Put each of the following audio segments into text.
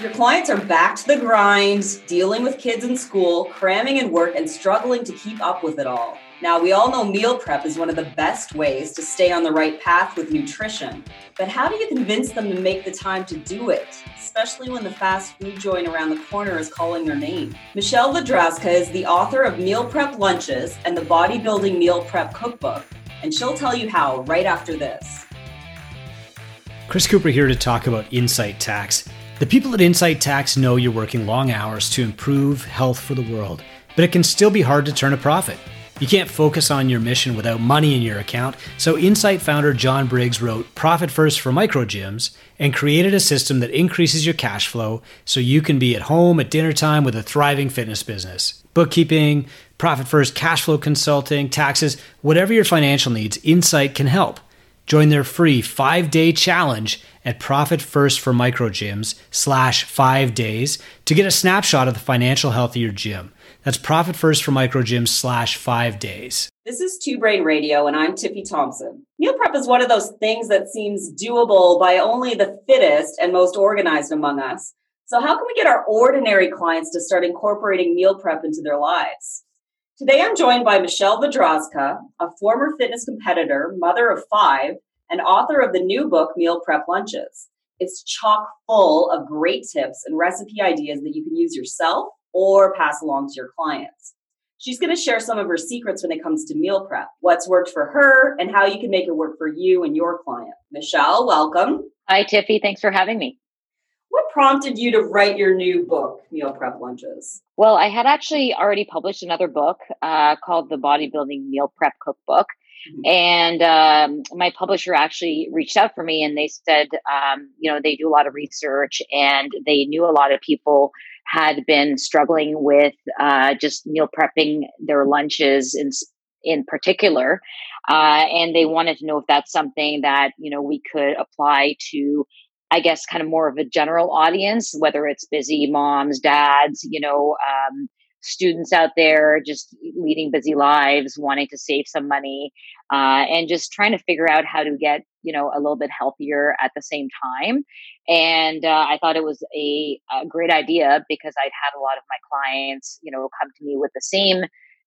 Your clients are back to the grind, dealing with kids in school, cramming in work, and struggling to keep up with it all. Now, we all know meal prep is one of the best ways to stay on the right path with nutrition. But how do you convince them to make the time to do it, especially when the fast food joint around the corner is calling their name? Michelle Vodrazka is the author of Meal Prep Lunches and the Bodybuilding Meal Prep Cookbook, and she'll tell you how right after this. Chris Cooper here to talk about Incite Tax. The people at Incite Tax know you're working long hours to improve health for the world, but it can still be hard to turn a profit. You can't focus on your mission without money in your account, so Incite founder John Briggs wrote Profit First for Micro Gyms and created a system that increases your cash flow so you can be at home at dinner time with a thriving fitness business. Bookkeeping, Profit First cash flow consulting, taxes, whatever your financial needs, Incite can help. Join their free five-day challenge at Profit First for Micro Gyms slash five days to get a snapshot of the financial health of your gym. That's Profit First for Micro Gyms slash five days. This is Two Brain Radio, and I'm Tiffy Thompson. Meal prep is one of those things that seems doable by only the fittest and most organized among us. So, how can we get our ordinary clients to start incorporating meal prep into their lives? Today, I'm joined by Michelle Vodrazka, a former fitness competitor, mother of five, and author of the new book, Meal Prep Lunches. It's chock full of great tips and recipe ideas that you can use yourself or pass along to your clients. She's going to share some of her secrets when it comes to meal prep, what's worked for her, and how you can make it work for you and your client. Michelle, welcome. Hi, Tiffy. Thanks for having me. What prompted you to write your new book, Meal Prep Lunches? Well, I had actually already published another book uh, called The Bodybuilding Meal Prep Cookbook. Mm-hmm. And um, my publisher actually reached out for me and they said, um, you know, they do a lot of research and they knew a lot of people had been struggling with uh, just meal prepping their lunches in in particular, uh, and they wanted to know if that's something that you know we could apply to. I guess kind of more of a general audience, whether it's busy moms, dads, you know, um, students out there just leading busy lives, wanting to save some money, uh, and just trying to figure out how to get you know a little bit healthier at the same time. And uh, I thought it was a, a great idea because I'd had a lot of my clients, you know, come to me with the same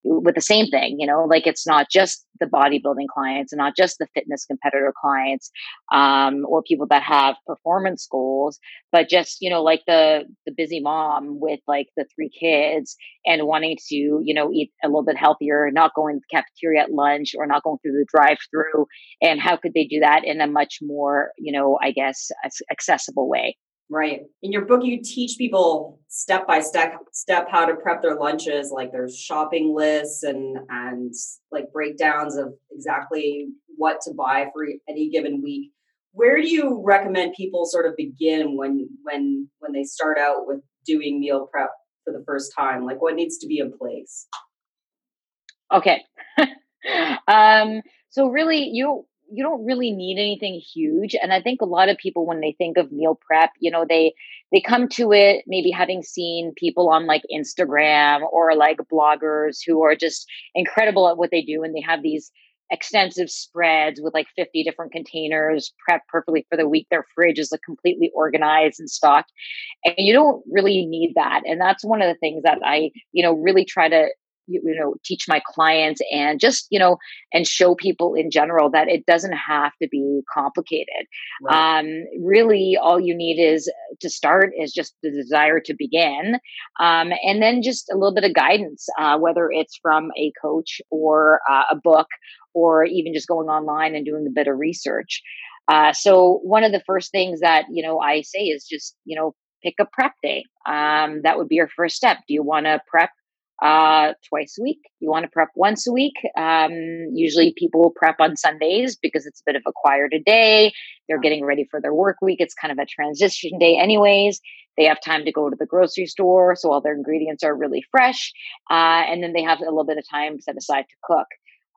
with the same thing, you know, like it's not just the bodybuilding clients and not just the fitness competitor clients um, or people that have performance goals, but just, you know, like the the busy mom with like the three kids and wanting to, you know, eat a little bit healthier, not going to the cafeteria at lunch or not going through the drive through. And how could they do that in a much more, you know, I guess, accessible way? Right. In your book, you teach people step by step step how to prep their lunches. Like there's shopping lists and and like breakdowns of exactly what to buy for any given week. Where do you recommend people sort of begin when when when they start out with doing meal prep for the first time? Like what needs to be in place? Okay. um, so really, you you don't really need anything huge and i think a lot of people when they think of meal prep you know they they come to it maybe having seen people on like instagram or like bloggers who are just incredible at what they do and they have these extensive spreads with like 50 different containers prepped perfectly for the week. Their fridge is like completely organized and stocked and you don't really need that and that's one of the things that i you know really try to you, know teach my clients and just you know and show people in general that it doesn't have to be complicated. Right. um, really all you need is to start is just the desire to begin um, and then just a little bit of guidance uh, whether it's from a coach or uh, a book or even just going online and doing a bit of research. Uh, so one of the first things that you know i say is just you know pick a prep day. Um, that would be your first step. Do you want to prep uh, twice a week. You want to prep once a week. Um, usually people prep on Sundays because it's a bit of a quieter day. They're getting ready for their work week. It's kind of a transition day, anyways. They have time to go to the grocery store, so all their ingredients are really fresh. Uh, and then they have a little bit of time set aside to cook.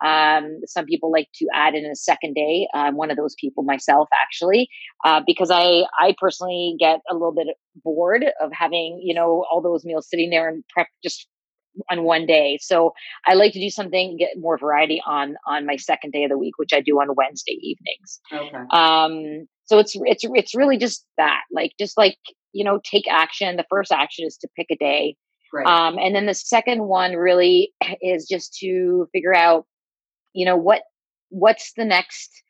Um, some people like to add in a second day. I'm one of those people myself, actually, uh, because I I personally get a little bit bored of having you know all those meals sitting there and prep just on one day. So I like to do something, get more variety on on my second day of the week, which I do on Wednesday evenings. Okay. Um, So it's it's it's really just that, like just like you know, take action. The first action is to pick a day, right. um, and then the second one really is just to figure out, you know, what what's the next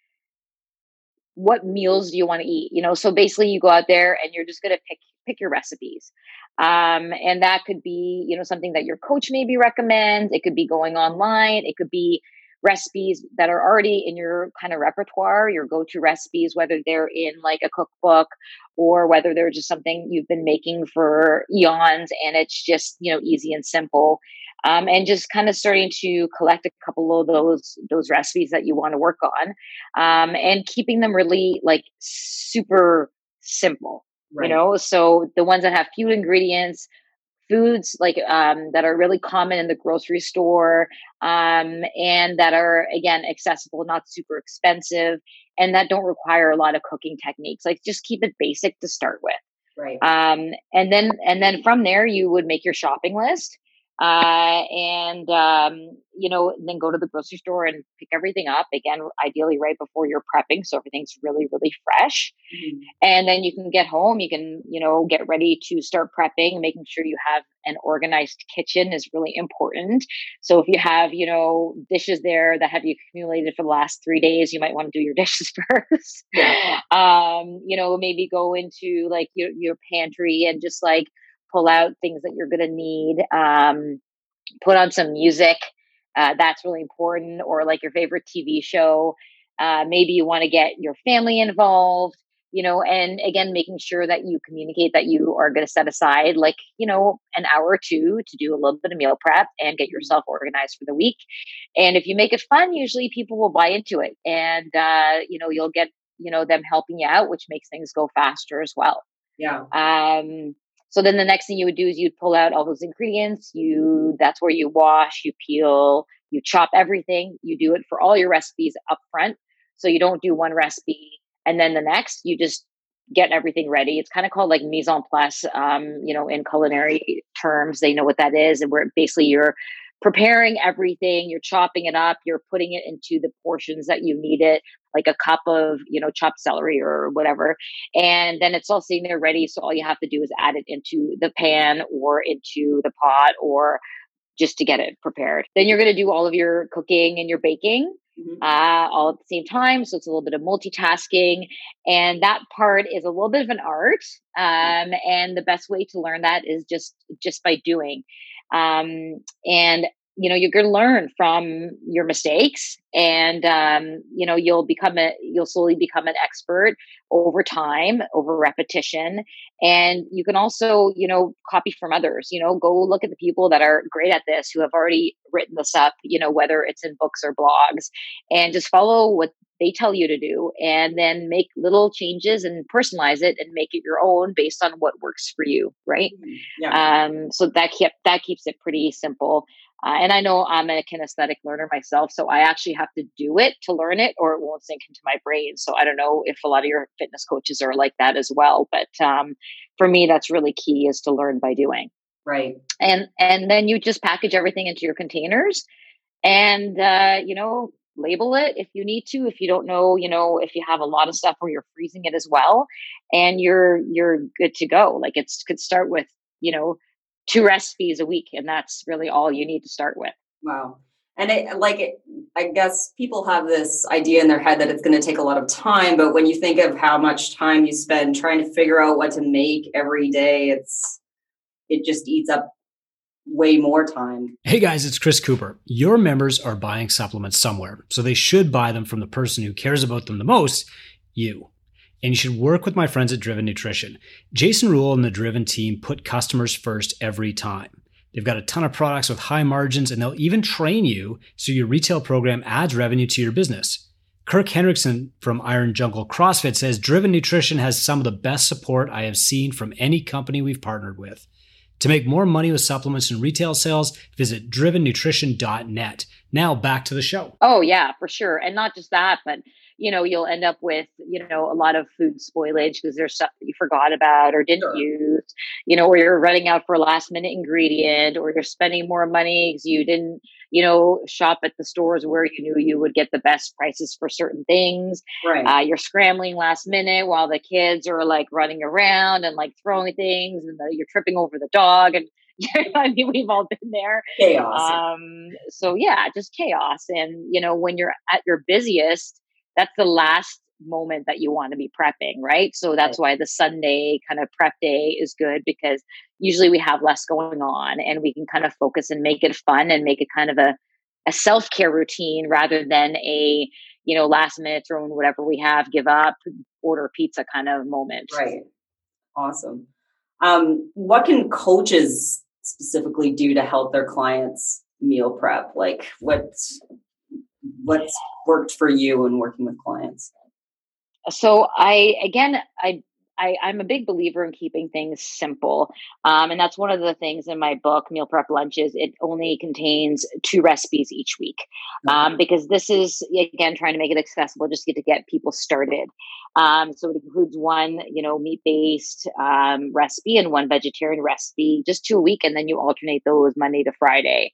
what meals do you want to eat you know so basically you go out there and you're just going to pick pick your recipes. Um, and that could be you know something that your coach maybe recommends. It could be going online. It could be recipes that are already in your kind of repertoire your go-to recipes whether they're in like a cookbook or whether they're just something you've been making for eons and it's just you know easy and simple. Um, and just kind of starting to collect a couple of those those recipes that you want to work on um, and keeping them really like super simple right. you know so the ones that have few ingredients foods like um, that are really common in the grocery store um, and that are again accessible not super expensive and that don't require a lot of cooking techniques like just keep it basic to start with right um, and then and then from there you would make your shopping list uh, and um, you know then go to the grocery store and pick everything up again ideally right before you're prepping so everything's really really fresh mm-hmm. and then you can get home you can you know get ready to start prepping making sure you have an organized kitchen is really important so if you have you know dishes there that have you accumulated for the last three days you might want to do your dishes first yeah. um you know maybe go into like your, your pantry and just like pull out things that you're going to need, um, put on some music. Uh, that's really important, or like your favorite TV show. Uh, maybe you want to get your family involved, you know, and again, making sure that you communicate that you are going to set aside like, you know, an hour or two to do a little bit of meal prep and get yourself organized for the week. And if you make it fun, usually people will buy into it and, uh, you know, you'll get, you know, them helping you out, which makes things go faster as well. Yeah. Um, so then the next thing you would do is you'd pull out all those ingredients. You that's where you wash, you peel, you chop everything. You do it for all your recipes up front. So you don't do one recipe and then the next. You just get everything ready. It's kind of called like mise en place, um, you know, in culinary terms. They know what that is, and where basically you're preparing everything you're chopping it up you're putting it into the portions that you need it like a cup of you know chopped celery or whatever and then it's all sitting there ready so all you have to do is add it into the pan or into the pot or just to get it prepared. Then you're going to do all of your cooking and your baking mm-hmm. uh, all at the same time so it's a little bit of multitasking and that part is a little bit of an art um, and the best way to learn that is just just by doing um, and you know you're going to learn from your mistakes and um, you know you'll become a you'll slowly become an expert over time over repetition. And you can also you know copy from others you know go look at the people that are great at this who have already written this up you know whether it's in books or blogs and just follow what they tell you to do and then make little changes and personalize it and make it your own based on what works for you right mm-hmm. yeah. um, so that kept that keeps it pretty simple uh, and I know I'm a kinesthetic learner myself, so I actually have to do it to learn it, or it won't sink into my brain. So I don't know if a lot of your fitness coaches are like that as well. But um, for me, that's really key is to learn by doing. Right. And and then you just package everything into your containers, and uh, you know label it if you need to if you don't know you know if you have a lot of stuff where you're freezing it as well and you're you're good to go. Like it's could start with you know two recipes a week and that's really all you need to start with. Wow. And it, like it, i guess people have this idea in their head that it's going to take a lot of time but when you think of how much time you spend trying to figure out what to make every day it's it just eats up way more time hey guys it's chris cooper your members are buying supplements somewhere so they should buy them from the person who cares about them the most you and you should work with my friends at Driven Nutrition. Jason Rule and the Driven team put customers first every time. They've got a ton of products with high margins, and they'll even train you so your retail program adds revenue to your business. Kirk Hendrickson from Iron Jungle CrossFit says Driven Nutrition has some of the best support I have seen from any company we've partnered with. To make more money with supplements and retail sales, visit drivennutrition.net. Now back to the show. Oh, yeah, for sure. And not just that, but you know, you'll end up with, you know, a lot of food spoilage because there's stuff that you forgot about or didn't sure. use, you know, or you're running out for a last minute ingredient or you're spending more money because you didn't, you know, shop at the stores where you knew you would get the best prices for certain things. Right. Uh, you're scrambling last minute while the kids are like running around and like throwing things and the, you're tripping over the dog and I mean, we've all been there. Chaos. Um, so yeah, just chaos. And you know, when you're at your busiest, that's the last moment that you want to be prepping, right? So that's why the Sunday kind of prep day is good because usually we have less going on and we can kind of focus and make it fun and make it kind of a, a self-care routine rather than a, you know, last minute throwing whatever we have, give up, order pizza kind of moment. Right. Awesome. Um, what can coaches specifically do to help their clients meal prep? Like what's what's worked for you in working with clients? So I again I I, am a big believer in keeping things simple. Um, and that's one of the things in my book, Meal Prep Lunches. It only contains two recipes each week um, because this is, again, trying to make it accessible just to get, to get people started. Um, so it includes one, you know, meat based um, recipe and one vegetarian recipe, just two a week. And then you alternate those Monday to Friday.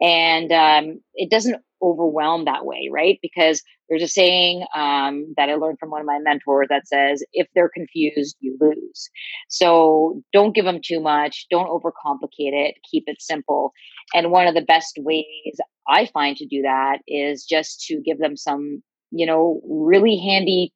And um, it doesn't overwhelm that way, right? Because there's a saying um, that I learned from one of my mentors that says, if they're confused, you lose. So don't give them too much. Don't overcomplicate it. Keep it simple. And one of the best ways I find to do that is just to give them some, you know, really handy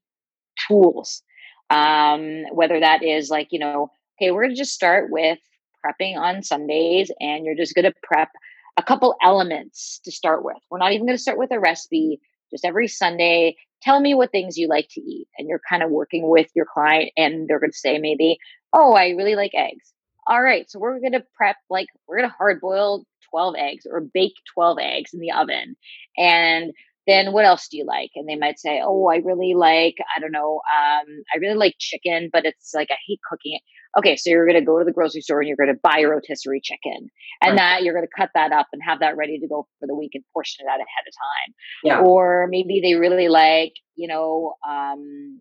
tools. Um, whether that is like, you know, okay, we're going to just start with prepping on Sundays and you're just going to prep a couple elements to start with. We're not even going to start with a recipe. Just every Sunday, tell me what things you like to eat. And you're kind of working with your client, and they're going to say maybe, Oh, I really like eggs. All right. So we're going to prep, like, we're going to hard boil 12 eggs or bake 12 eggs in the oven. And then what else do you like? And they might say, Oh, I really like, I don't know, um, I really like chicken, but it's like I hate cooking it okay, so you're going to go to the grocery store and you're going to buy a rotisserie chicken, and right. that you're going to cut that up and have that ready to go for the week and portion it out ahead of time. Yeah. Or maybe they really like, you know, um,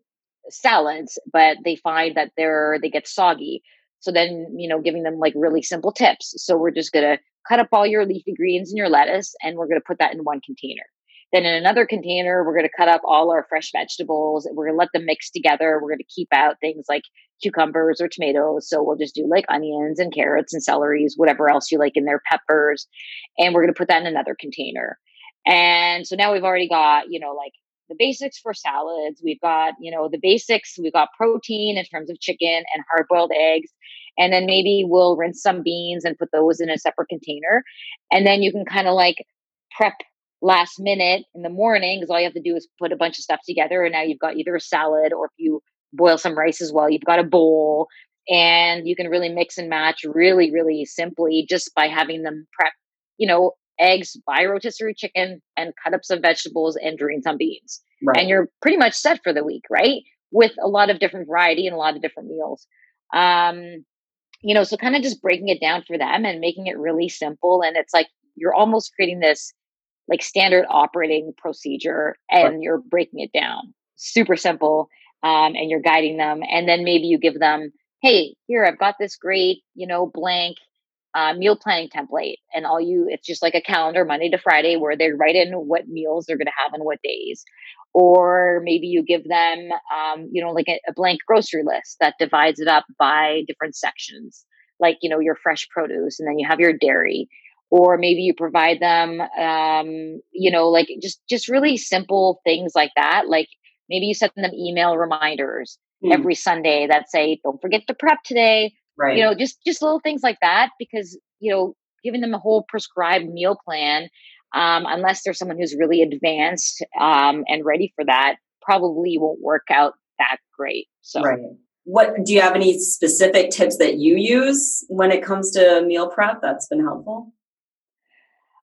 salads, but they find that they're they get soggy. So then, you know, giving them like really simple tips. So we're just going to cut up all your leafy greens and your lettuce, and we're going to put that in one container. Then in another container, we're going to cut up all our fresh vegetables. We're going to let them mix together. We're going to keep out things like cucumbers or tomatoes. So we'll just do like onions and carrots and celeries, whatever else you like in there, peppers. And we're going to put that in another container. And so now we've already got, you know, like the basics for salads. We've got, you know, the basics. We've got protein in terms of chicken and hard boiled eggs. And then maybe we'll rinse some beans and put those in a separate container. And then you can kind of like prep last minute in the morning because all you have to do is put a bunch of stuff together. And now you've got either a salad or if you boil some rice as well. You've got a bowl and you can really mix and match really, really simply just by having them prep, you know, eggs, buy rotisserie chicken and cut up some vegetables and drain some beans. Right. And you're pretty much set for the week, right? With a lot of different variety and a lot of different meals. Um, you know, so kind of just breaking it down for them and making it really simple. And it's like you're almost creating this like standard operating procedure and right. you're breaking it down. Super simple um, and you're guiding them. And then maybe you give them, hey, here, I've got this great, you know, blank uh, meal planning template. And all you, it's just like a calendar Monday to Friday where they write in what meals they're going to have on what days. Or maybe you give them, um, you know, like a, a blank grocery list that divides it up by different sections, like, you know, your fresh produce, and then you have your dairy or maybe you provide them um, you know like just just really simple things like that like Maybe you send them email reminders mm. every Sunday that say, "Don't forget to prep today." Right. You know, just just little things like that because you know, giving them a whole prescribed meal plan, um, unless there's someone who's really advanced um, and ready for that, probably won't work out that great. So. Right. What do you have any specific tips that you use when it comes to meal prep that's been helpful?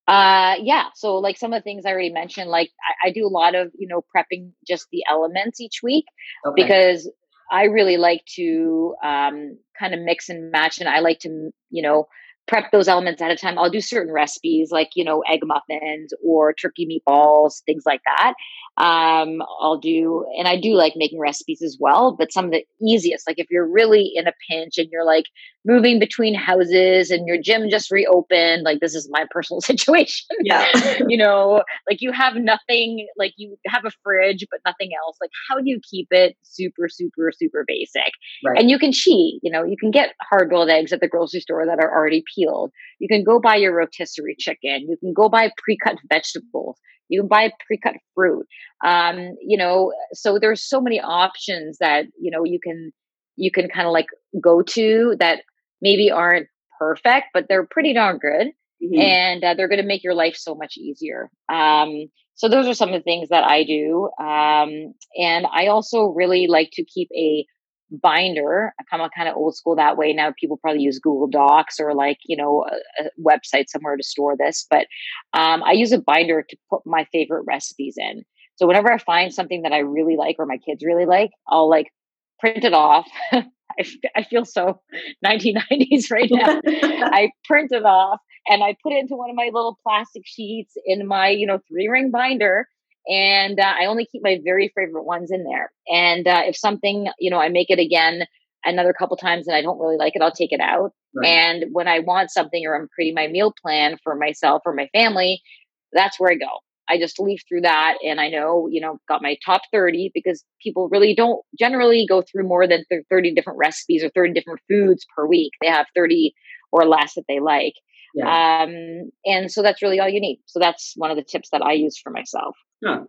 Uh, yeah. So like some of the things I already mentioned, like I, I do a lot of, you know, prepping just the elements each week okay. because I really like to um, kind of mix and match and I like to, you know, prep those elements at a time. I'll do certain recipes like, you know, egg muffins or turkey meatballs, things like that. Um, I'll do, and I do like making recipes as well, but some of the easiest, like if you're really in a pinch and you're like moving between houses and your gym just reopened, like this is my personal situation. Yeah. you know, like you have nothing, like you have a fridge, but nothing else. Like how do you keep it super, super, super basic? Right. And you can cheat, you know, you can get hard boiled eggs at the grocery store that are already peeled. You can go buy your rotisserie chicken. You can go buy pre cut vegetables you can buy pre-cut fruit um, you know so there's so many options that you know you can you can kind of like go to that maybe aren't perfect but they're pretty darn good mm-hmm. and uh, they're going to make your life so much easier um, so those are some of the things that i do um, and i also really like to keep a binder. I come kind of old school that way. Now people probably use Google Docs or like, you know, a, a website somewhere to store this. But um, I use a binder to put my favorite recipes in. So whenever I find something that I really like or my kids really like, I'll like print it off. I, I feel so 1990s right now. I print it off and I put it into one of my little plastic sheets in my, you know, three ring binder and uh, I only keep my very favorite ones in there. And uh, if something, you know, I make it again another couple times and I don't really like it, I'll take it out. Right. And when I want something or I'm creating my meal plan for myself or my family, that's where I go. I just leaf through that and I know, you know, got my top 30 because people really don't generally go through more than 30 different recipes or 30 different foods per week. They have 30 or less that they like. Yeah. Um, and so that's really all you need. So that's one of the tips that I use for myself. Huh.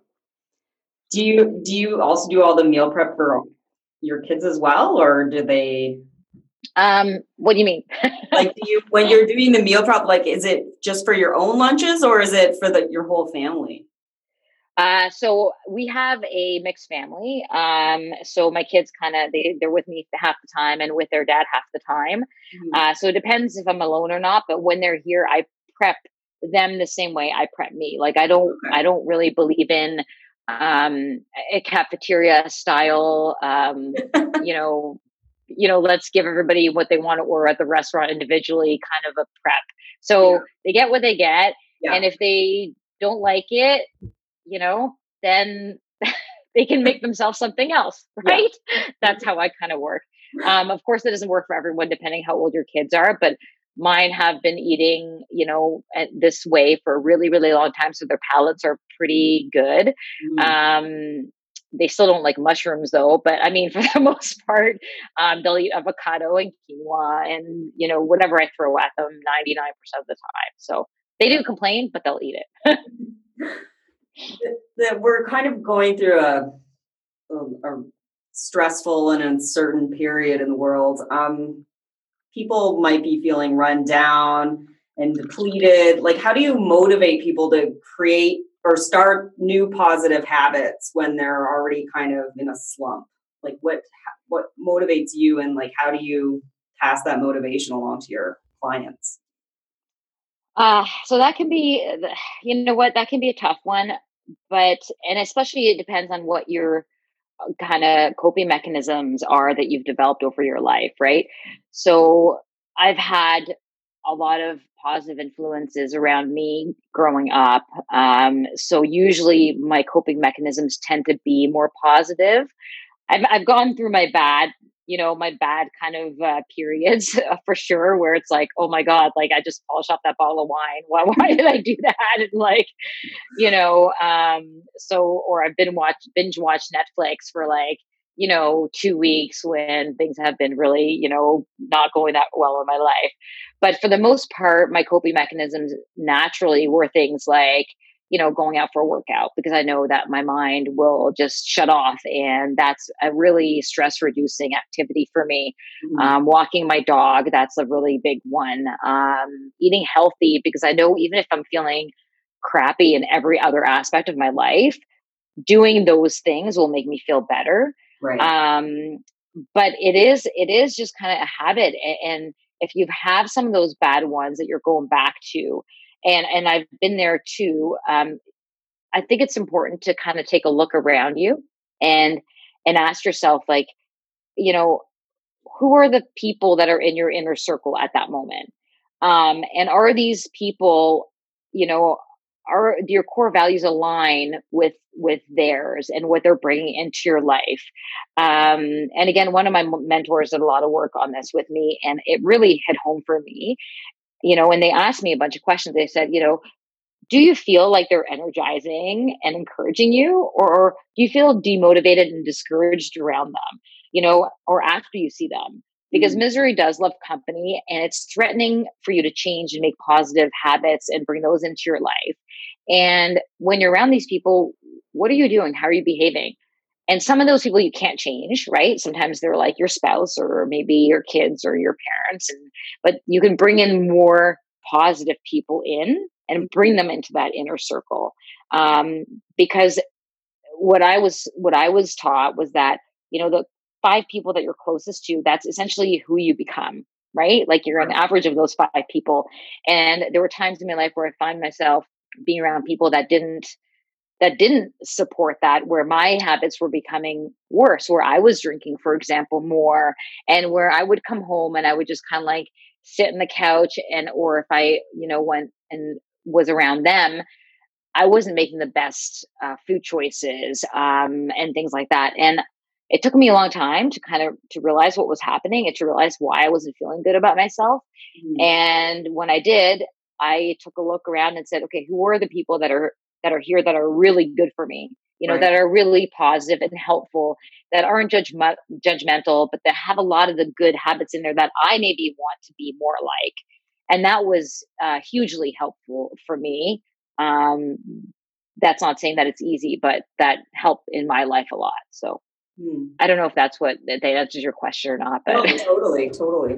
Do you do you also do all the meal prep for your kids as well, or do they? Um, what do you mean? like, do you when you're doing the meal prep, like, is it just for your own lunches, or is it for the your whole family? Uh, so we have a mixed family. Um, so my kids kind of they they're with me half the time and with their dad half the time. Mm-hmm. Uh, so it depends if I'm alone or not. But when they're here, I prep them the same way I prep me. Like I don't okay. I don't really believe in um a cafeteria style um you know you know let's give everybody what they want to order at the restaurant individually kind of a prep so yeah. they get what they get yeah. and if they don't like it you know then they can make themselves something else right yeah. that's how i kind of work um, of course it doesn't work for everyone depending how old your kids are but mine have been eating you know this way for a really really long time so their palates are pretty good mm. um they still don't like mushrooms though but i mean for the most part um, they'll eat avocado and quinoa and you know whatever i throw at them 99% of the time. So they do complain but they'll eat it. That we're kind of going through a, a, a stressful and uncertain period in the world. Um people might be feeling run down and depleted. Like how do you motivate people to create or start new positive habits when they're already kind of in a slump like what what motivates you and like how do you pass that motivation along to your clients uh so that can be you know what that can be a tough one but and especially it depends on what your kind of coping mechanisms are that you've developed over your life, right? So I've had a lot of positive influences around me growing up. Um, so usually my coping mechanisms tend to be more positive. I've, I've gone through my bad you know, my bad kind of uh, periods for sure, where it's like, oh my God, like I just polished off that bottle of wine. Why, why did I do that? And like, you know, um, so, or I've been watch, binge watch Netflix for like, you know, two weeks when things have been really, you know, not going that well in my life. But for the most part, my coping mechanisms naturally were things like, you know, going out for a workout because I know that my mind will just shut off. And that's a really stress reducing activity for me. Mm-hmm. Um, walking my dog, that's a really big one. Um, eating healthy because I know even if I'm feeling crappy in every other aspect of my life, doing those things will make me feel better. Right. Um, but it is, it is just kind of a habit. And if you have some of those bad ones that you're going back to, and and I've been there too. Um, I think it's important to kind of take a look around you and and ask yourself, like, you know, who are the people that are in your inner circle at that moment? Um, and are these people, you know, are your core values align with with theirs and what they're bringing into your life. Um, and again one of my mentors did a lot of work on this with me and it really hit home for me. You know when they asked me a bunch of questions they said you know do you feel like they're energizing and encouraging you or do you feel demotivated and discouraged around them you know or after you see them because mm-hmm. misery does love company and it's threatening for you to change and make positive habits and bring those into your life. And when you're around these people what are you doing? How are you behaving? And some of those people you can't change right? Sometimes they're like your spouse or maybe your kids or your parents and but you can bring in more positive people in and bring them into that inner circle. Um, because what i was what i was taught was that you know the five people that you're closest to that's essentially who you become right? Like you're an average of those five people. And there were times in my life where i find myself being around people that didn't that didn't support that where my habits were becoming worse where i was drinking for example more and where i would come home and i would just kind of like sit in the couch and or if i you know went and was around them, I wasn't making the best uh, food choices um, and things like that. And it took me a long time to kind of to realize what was happening and to realize why I wasn't feeling good about myself. Mm-hmm. And when I did, I took a look around and said, okay, who are the people that are that are here that are really good for me? You know, right. that are really positive and helpful, that aren't judgm- judgmental, but that have a lot of the good habits in there that I maybe want to be more like and that was uh, hugely helpful for me um, that's not saying that it's easy but that helped in my life a lot so hmm. i don't know if that's what that answers your question or not but no, totally totally.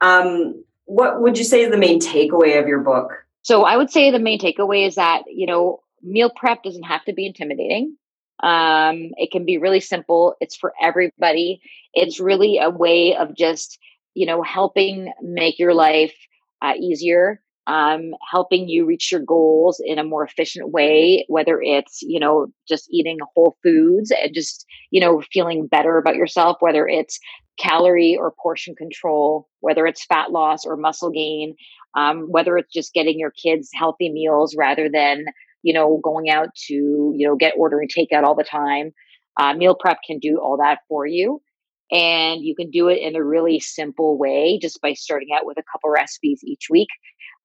Um, what would you say is the main takeaway of your book? So i would say the main takeaway is that you know meal prep doesn't have to be intimidating. Um, it can be really simple. It's for everybody. It's really a way of just you know helping make your life uh, easier um, helping you reach your goals in a more efficient way whether it's you know just eating whole foods and just you know feeling better about yourself whether it's calorie or portion control whether it's fat loss or muscle gain um, whether it's just getting your kids healthy meals rather than you know going out to you know get ordering takeout all the time uh, meal prep can do all that for you and you can do it in a really simple way just by starting out with a couple recipes each week.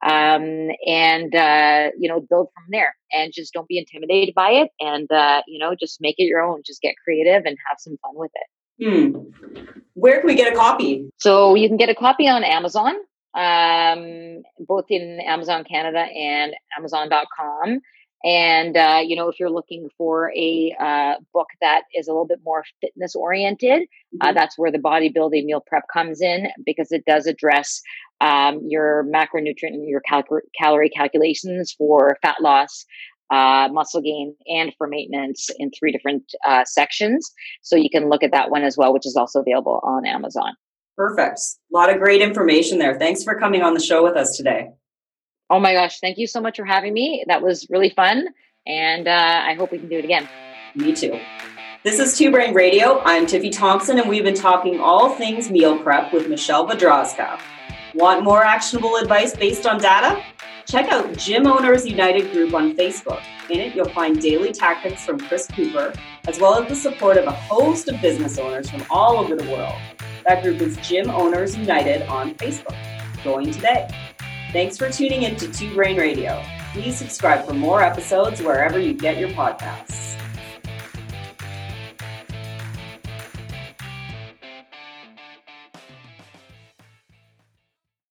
Um, and, uh, you know, build from there and just don't be intimidated by it. And, uh, you know, just make it your own. Just get creative and have some fun with it. Hmm. Where can we get a copy? So you can get a copy on Amazon, um, both in Amazon Canada and Amazon.com. And, uh, you know, if you're looking for a uh, book that is a little bit more fitness oriented, uh, mm-hmm. uh, that's where the bodybuilding meal prep comes in because it does address um, your macronutrient and your cal- calorie calculations for fat loss, uh, muscle gain, and for maintenance in three different uh, sections. So you can look at that one as well, which is also available on Amazon. Perfect. A lot of great information there. Thanks for coming on the show with us today. Oh my gosh, thank you so much for having me. That was really fun. And uh, I hope we can do it again. Me too. This is Two Brain Radio. I'm Tiffy Thompson, and we've been talking all things meal prep with Michelle Vodrazka. Want more actionable advice based on data? Check out Gym Owners United Group on Facebook. In it, you'll find daily tactics from Chris Cooper, as well as the support of a host of business owners from all over the world. That group is Gym Owners United on Facebook. Join today. Thanks for tuning in to Two Brain Radio. Please subscribe for more episodes wherever you get your podcasts.